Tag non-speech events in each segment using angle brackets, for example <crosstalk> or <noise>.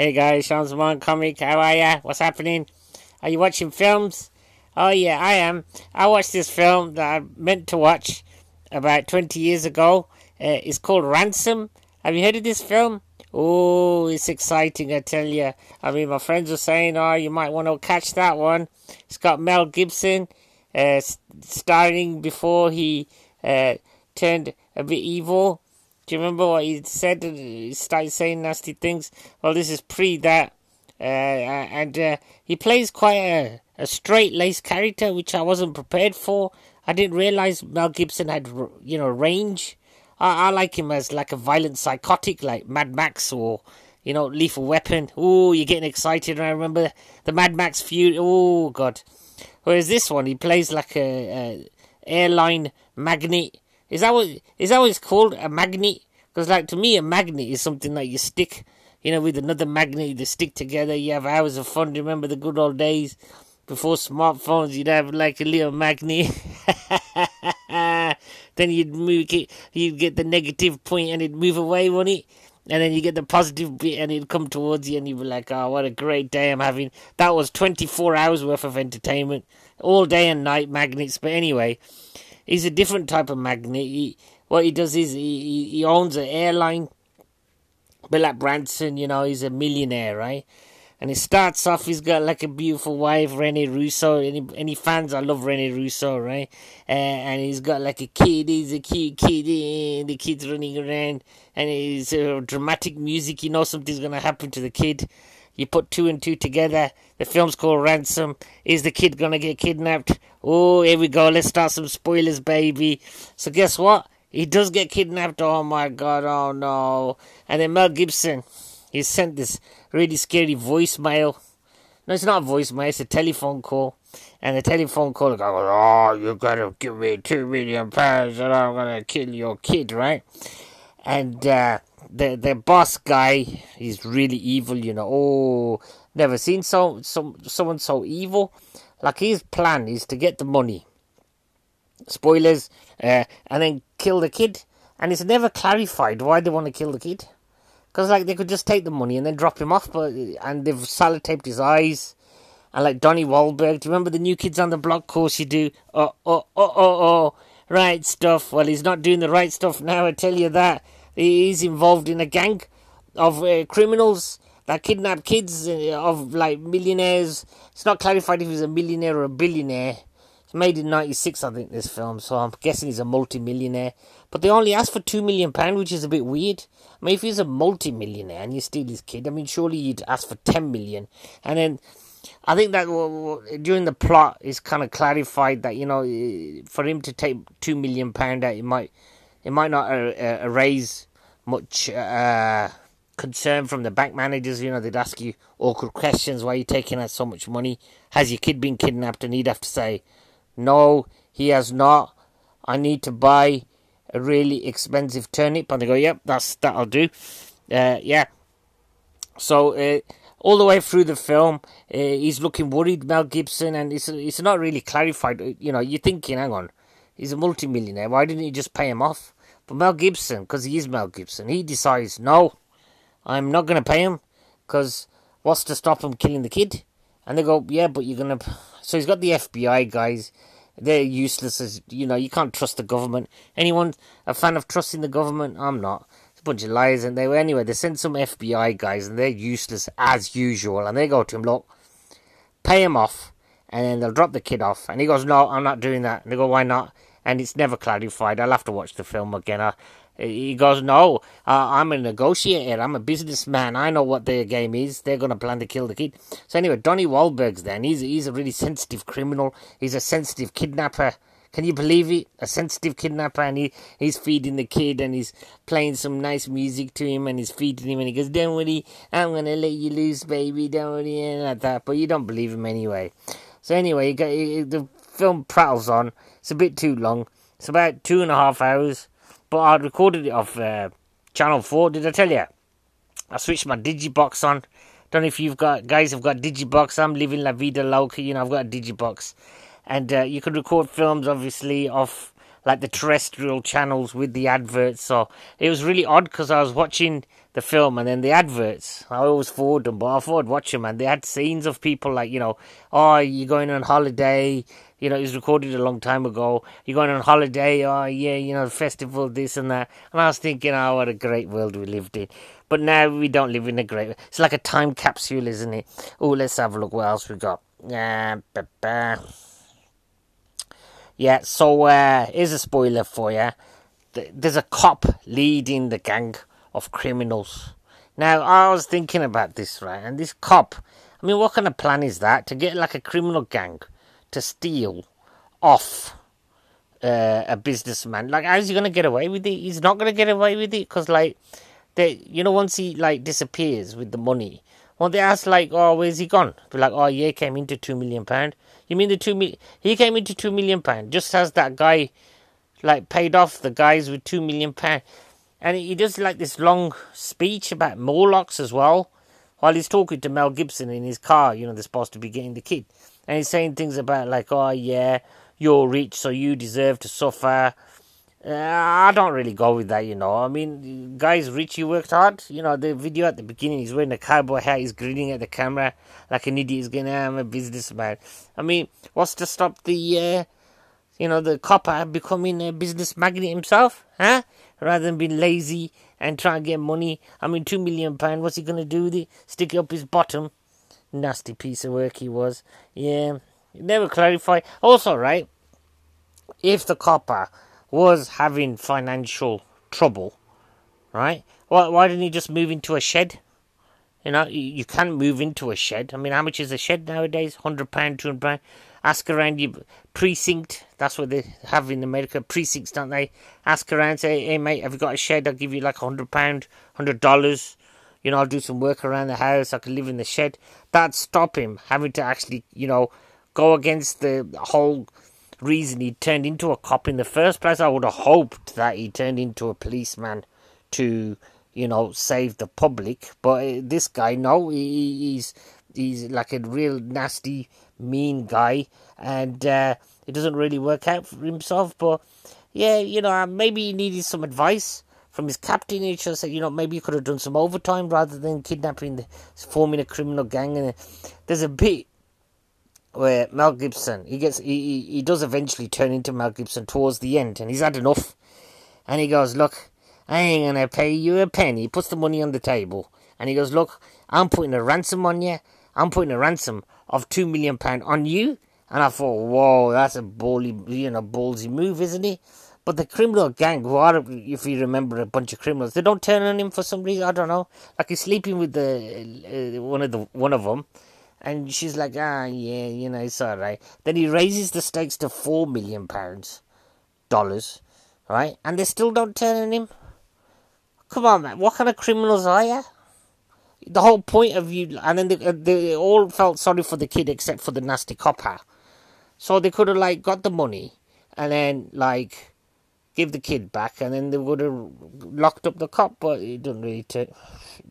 Hey guys, Sean Simon Comic, how are ya? What's happening? Are you watching films? Oh yeah, I am. I watched this film that I meant to watch about 20 years ago. Uh, it's called Ransom. Have you heard of this film? Oh, it's exciting, I tell you. I mean, my friends were saying, oh, you might want to catch that one. It's got Mel Gibson uh, starring before he uh, turned a bit evil. Do you remember what he said? He started saying nasty things. Well, this is pre that. Uh, and uh, he plays quite a, a straight laced character, which I wasn't prepared for. I didn't realize Mel Gibson had, you know, range. I, I like him as like a violent psychotic, like Mad Max or, you know, Lethal Weapon. Oh, you're getting excited. I remember the Mad Max feud. Oh, God. Whereas this one, he plays like a, a airline magnet is that what is that what it's called? A magnet? Because like to me, a magnet is something that you stick, you know, with another magnet. You stick together. You have hours of fun. Remember the good old days before smartphones? You'd have like a little magnet. <laughs> then you'd move it. You'd get the negative point and it'd move away, wouldn't it? And then you get the positive bit and it'd come towards you and you'd be like, oh, what a great day I'm having. That was 24 hours worth of entertainment. All day and night magnets. But anyway, he's a different type of magnet. He, what he does is he, he owns an airline. Bill like Branson, you know, he's a millionaire, right? And it starts off, he's got like a beautiful wife, Rene Russo. Any any fans, I love Rene Russo, right? Uh, and he's got like a kid, he's a cute kid, and the kid's running around, and he's uh, dramatic music, you know something's gonna happen to the kid. You put two and two together. The film's called Ransom. Is the kid gonna get kidnapped? Oh, here we go. Let's start some spoilers, baby. So guess what? He does get kidnapped. Oh my god. Oh no. And then Mel Gibson, he sent this really scary voicemail. No, it's not a voicemail. It's a telephone call. And the telephone call goes, "Oh, you gotta give me two million pounds, and I'm gonna kill your kid, right?" And uh, the the boss guy he's really evil you know oh never seen so, so someone so evil like his plan is to get the money. Spoilers uh, and then kill the kid. And it's never clarified why they want to kill the kid. Because like they could just take the money and then drop him off but and they've sellotaped his eyes. And like Donnie Wahlberg do you remember the new kids on the block? Course you do. Oh oh oh oh oh. Right stuff. Well he's not doing the right stuff now I tell you that. He's involved in a gang of uh, criminals that kidnap kids uh, of like millionaires. It's not clarified if he's a millionaire or a billionaire. It's made in '96, I think, this film, so I'm guessing he's a multi-millionaire. But they only asked for two million pound, which is a bit weird. I mean, if he's a multi-millionaire and you steal his kid, I mean, surely you'd ask for ten million. And then I think that during the plot is kind of clarified that you know, for him to take two million pound out, it might, it might not uh, uh, erase much uh, concern from the bank managers. You know, they'd ask you awkward questions. Why are you taking out so much money? Has your kid been kidnapped? And he'd have to say, No, he has not. I need to buy a really expensive turnip. And they go, Yep, that's that'll do. Uh, yeah. So uh, all the way through the film, uh, he's looking worried, Mel Gibson, and it's it's not really clarified. You know, you're thinking, hang on, he's a multimillionaire. Why didn't he just pay him off? But Mel Gibson, because he is Mel Gibson, he decides, no, I'm not going to pay him, because what's to stop him killing the kid? And they go, yeah, but you're going to. So he's got the FBI guys. They're useless as, you know, you can't trust the government. Anyone a fan of trusting the government? I'm not. It's a bunch of liars. And they, were anyway, they sent some FBI guys, and they're useless as usual. And they go to him, look, pay him off, and then they'll drop the kid off. And he goes, no, I'm not doing that. And they go, why not? and it's never clarified. I'll have to watch the film again. I, he goes, No, uh, I'm a negotiator. I'm a businessman. I know what their game is. They're going to plan to kill the kid. So, anyway, Donnie Wahlberg's then. He's, he's a really sensitive criminal. He's a sensitive kidnapper. Can you believe it? A sensitive kidnapper, and he, he's feeding the kid, and he's playing some nice music to him, and he's feeding him, and he goes, Don't worry, I'm going to let you loose, baby. Don't worry, and like that. But you don't believe him anyway. So, anyway, the film prattles on. It's a bit too long. It's about two and a half hours. But I recorded it off uh, Channel 4. Did I tell you? I switched my Digibox on. Don't know if you've got guys have got Digibox. I'm living La Vida Loca. You know, I've got a Digibox, and uh, you can record films obviously off like the terrestrial channels with the adverts. So it was really odd because I was watching the film and then the adverts. I always forward them, but I I'd watch them and they had scenes of people like, you know, oh, you're going on holiday. You know, it was recorded a long time ago. You're going on holiday. Oh, yeah, you know, festival, this and that. And I was thinking, oh, what a great world we lived in. But now we don't live in a great. It's like a time capsule, isn't it? Oh, let's have a look. What else we got? Yeah, uh, yeah. So uh, here's a spoiler for you. There's a cop leading the gang of criminals. Now I was thinking about this, right? And this cop. I mean, what kind of plan is that to get like a criminal gang to steal off uh, a businessman? Like, how's he gonna get away with it? He's not gonna get away with it because, like, they, you know, once he like disappears with the money, well, they ask like, "Oh, where's he gone?" Be like, "Oh, yeah, came into two million pound." You mean the two million? He came into two million pound just as that guy, like, paid off the guys with two million pound, and he does like this long speech about Morlocks as well, while he's talking to Mel Gibson in his car. You know, they're supposed to be getting the kid, and he's saying things about like, "Oh, yeah, you're rich, so you deserve to suffer." Uh, I don't really go with that, you know. I mean, guys, Richie worked hard. You know, the video at the beginning, he's wearing a cowboy hat, he's grinning at the camera like an idiot. He's going, I'm a businessman. I mean, what's to stop the, uh, you know, the copper becoming a business magnate himself, huh? Rather than being lazy and trying to get money. I mean, two million pound, what's he going to do with it? Stick it up his bottom? Nasty piece of work he was. Yeah, never clarify. Also, right, if the copper was having financial trouble, right? Why, why didn't he just move into a shed? You know, you, can't move into a shed. I mean, how much is a shed nowadays? Hundred pound, two hundred pound. Ask around your precinct. That's what they have in America. Precincts, don't they? Ask around. Say, hey mate, have you got a shed? I'll give you like a hundred pound, hundred dollars. You know, I'll do some work around the house. I can live in the shed. That'd stop him having to actually, you know, go against the whole reason he turned into a cop in the first place. I would have hoped that he turned into a policeman to, you know, save the public. But uh, this guy, no, he, he's he's like a real nasty, mean guy, and uh, it doesn't really work out for himself. But yeah, you know, maybe he needed some advice from his captain. He just said, you know, maybe he could have done some overtime rather than kidnapping, the, forming a criminal gang. And there's a bit where Mel Gibson he gets he, he does eventually turn into Mel Gibson towards the end, and he's had enough, and he goes, "Look, I ain't gonna pay you a penny." He puts the money on the table, and he goes, "Look, I'm putting a ransom on you. I'm putting a ransom of two million pound on you." And I thought, "Whoa, that's a ballsy, you know, ballsy move, isn't it?" But the criminal gang, who are, if you remember, a bunch of criminals, they don't turn on him for some reason. I don't know. Like he's sleeping with the uh, one of the one of them and she's like, ah, yeah, you know, it's all right. Then he raises the stakes to four million pounds, dollars, right? And they still don't turn on him. Come on, man. What kind of criminals are you? The whole point of you, and then they, uh, they all felt sorry for the kid except for the nasty copper. So they could have like got the money, and then like give the kid back, and then they would have locked up the cop. But it didn't really turn,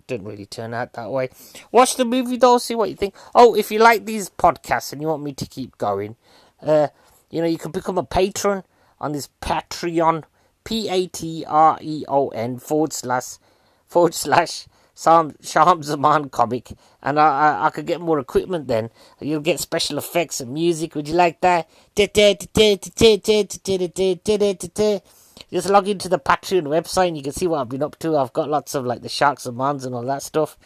didn't really turn out that way. Watch the movie though, see what you think. Oh, if you like these podcasts and you want me to keep going, uh, you know, you can become a patron on this Patreon, P A T R E O N forward slash forward slash Sam Sham Zaman comic, and I, I, I could get more equipment then. You'll get special effects and music. Would you like that? Just log into the Patreon website and you can see what I've been up to. I've got lots of like the Sharks and Mons and all that stuff.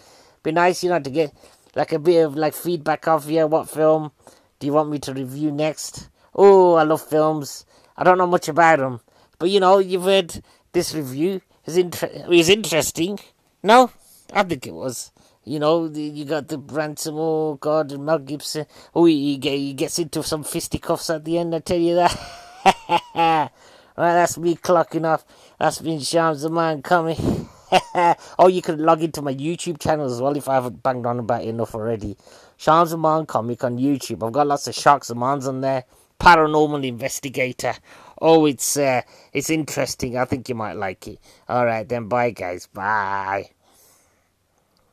Be nice, you know, to get like a bit of like feedback off you. What film do you want me to review next? Oh, I love films. I don't know much about them, but you know, you've heard this review. is inter- is interesting. No, I think it was. You know, you got the ransom. Oh God, and Mel Gibson. Oh, he, he gets into some fisticuffs at the end. I tell you that. <laughs> well, that's me clocking off. That's been Shams the man coming. <laughs> oh, you can log into my YouTube channel as well if I haven't banged on about it enough already. Shams the Man comic on YouTube. I've got lots of sharks and mans on there. Paranormal investigator. Oh, it's uh, it's interesting. I think you might like it. All right, then. Bye, guys. Bye.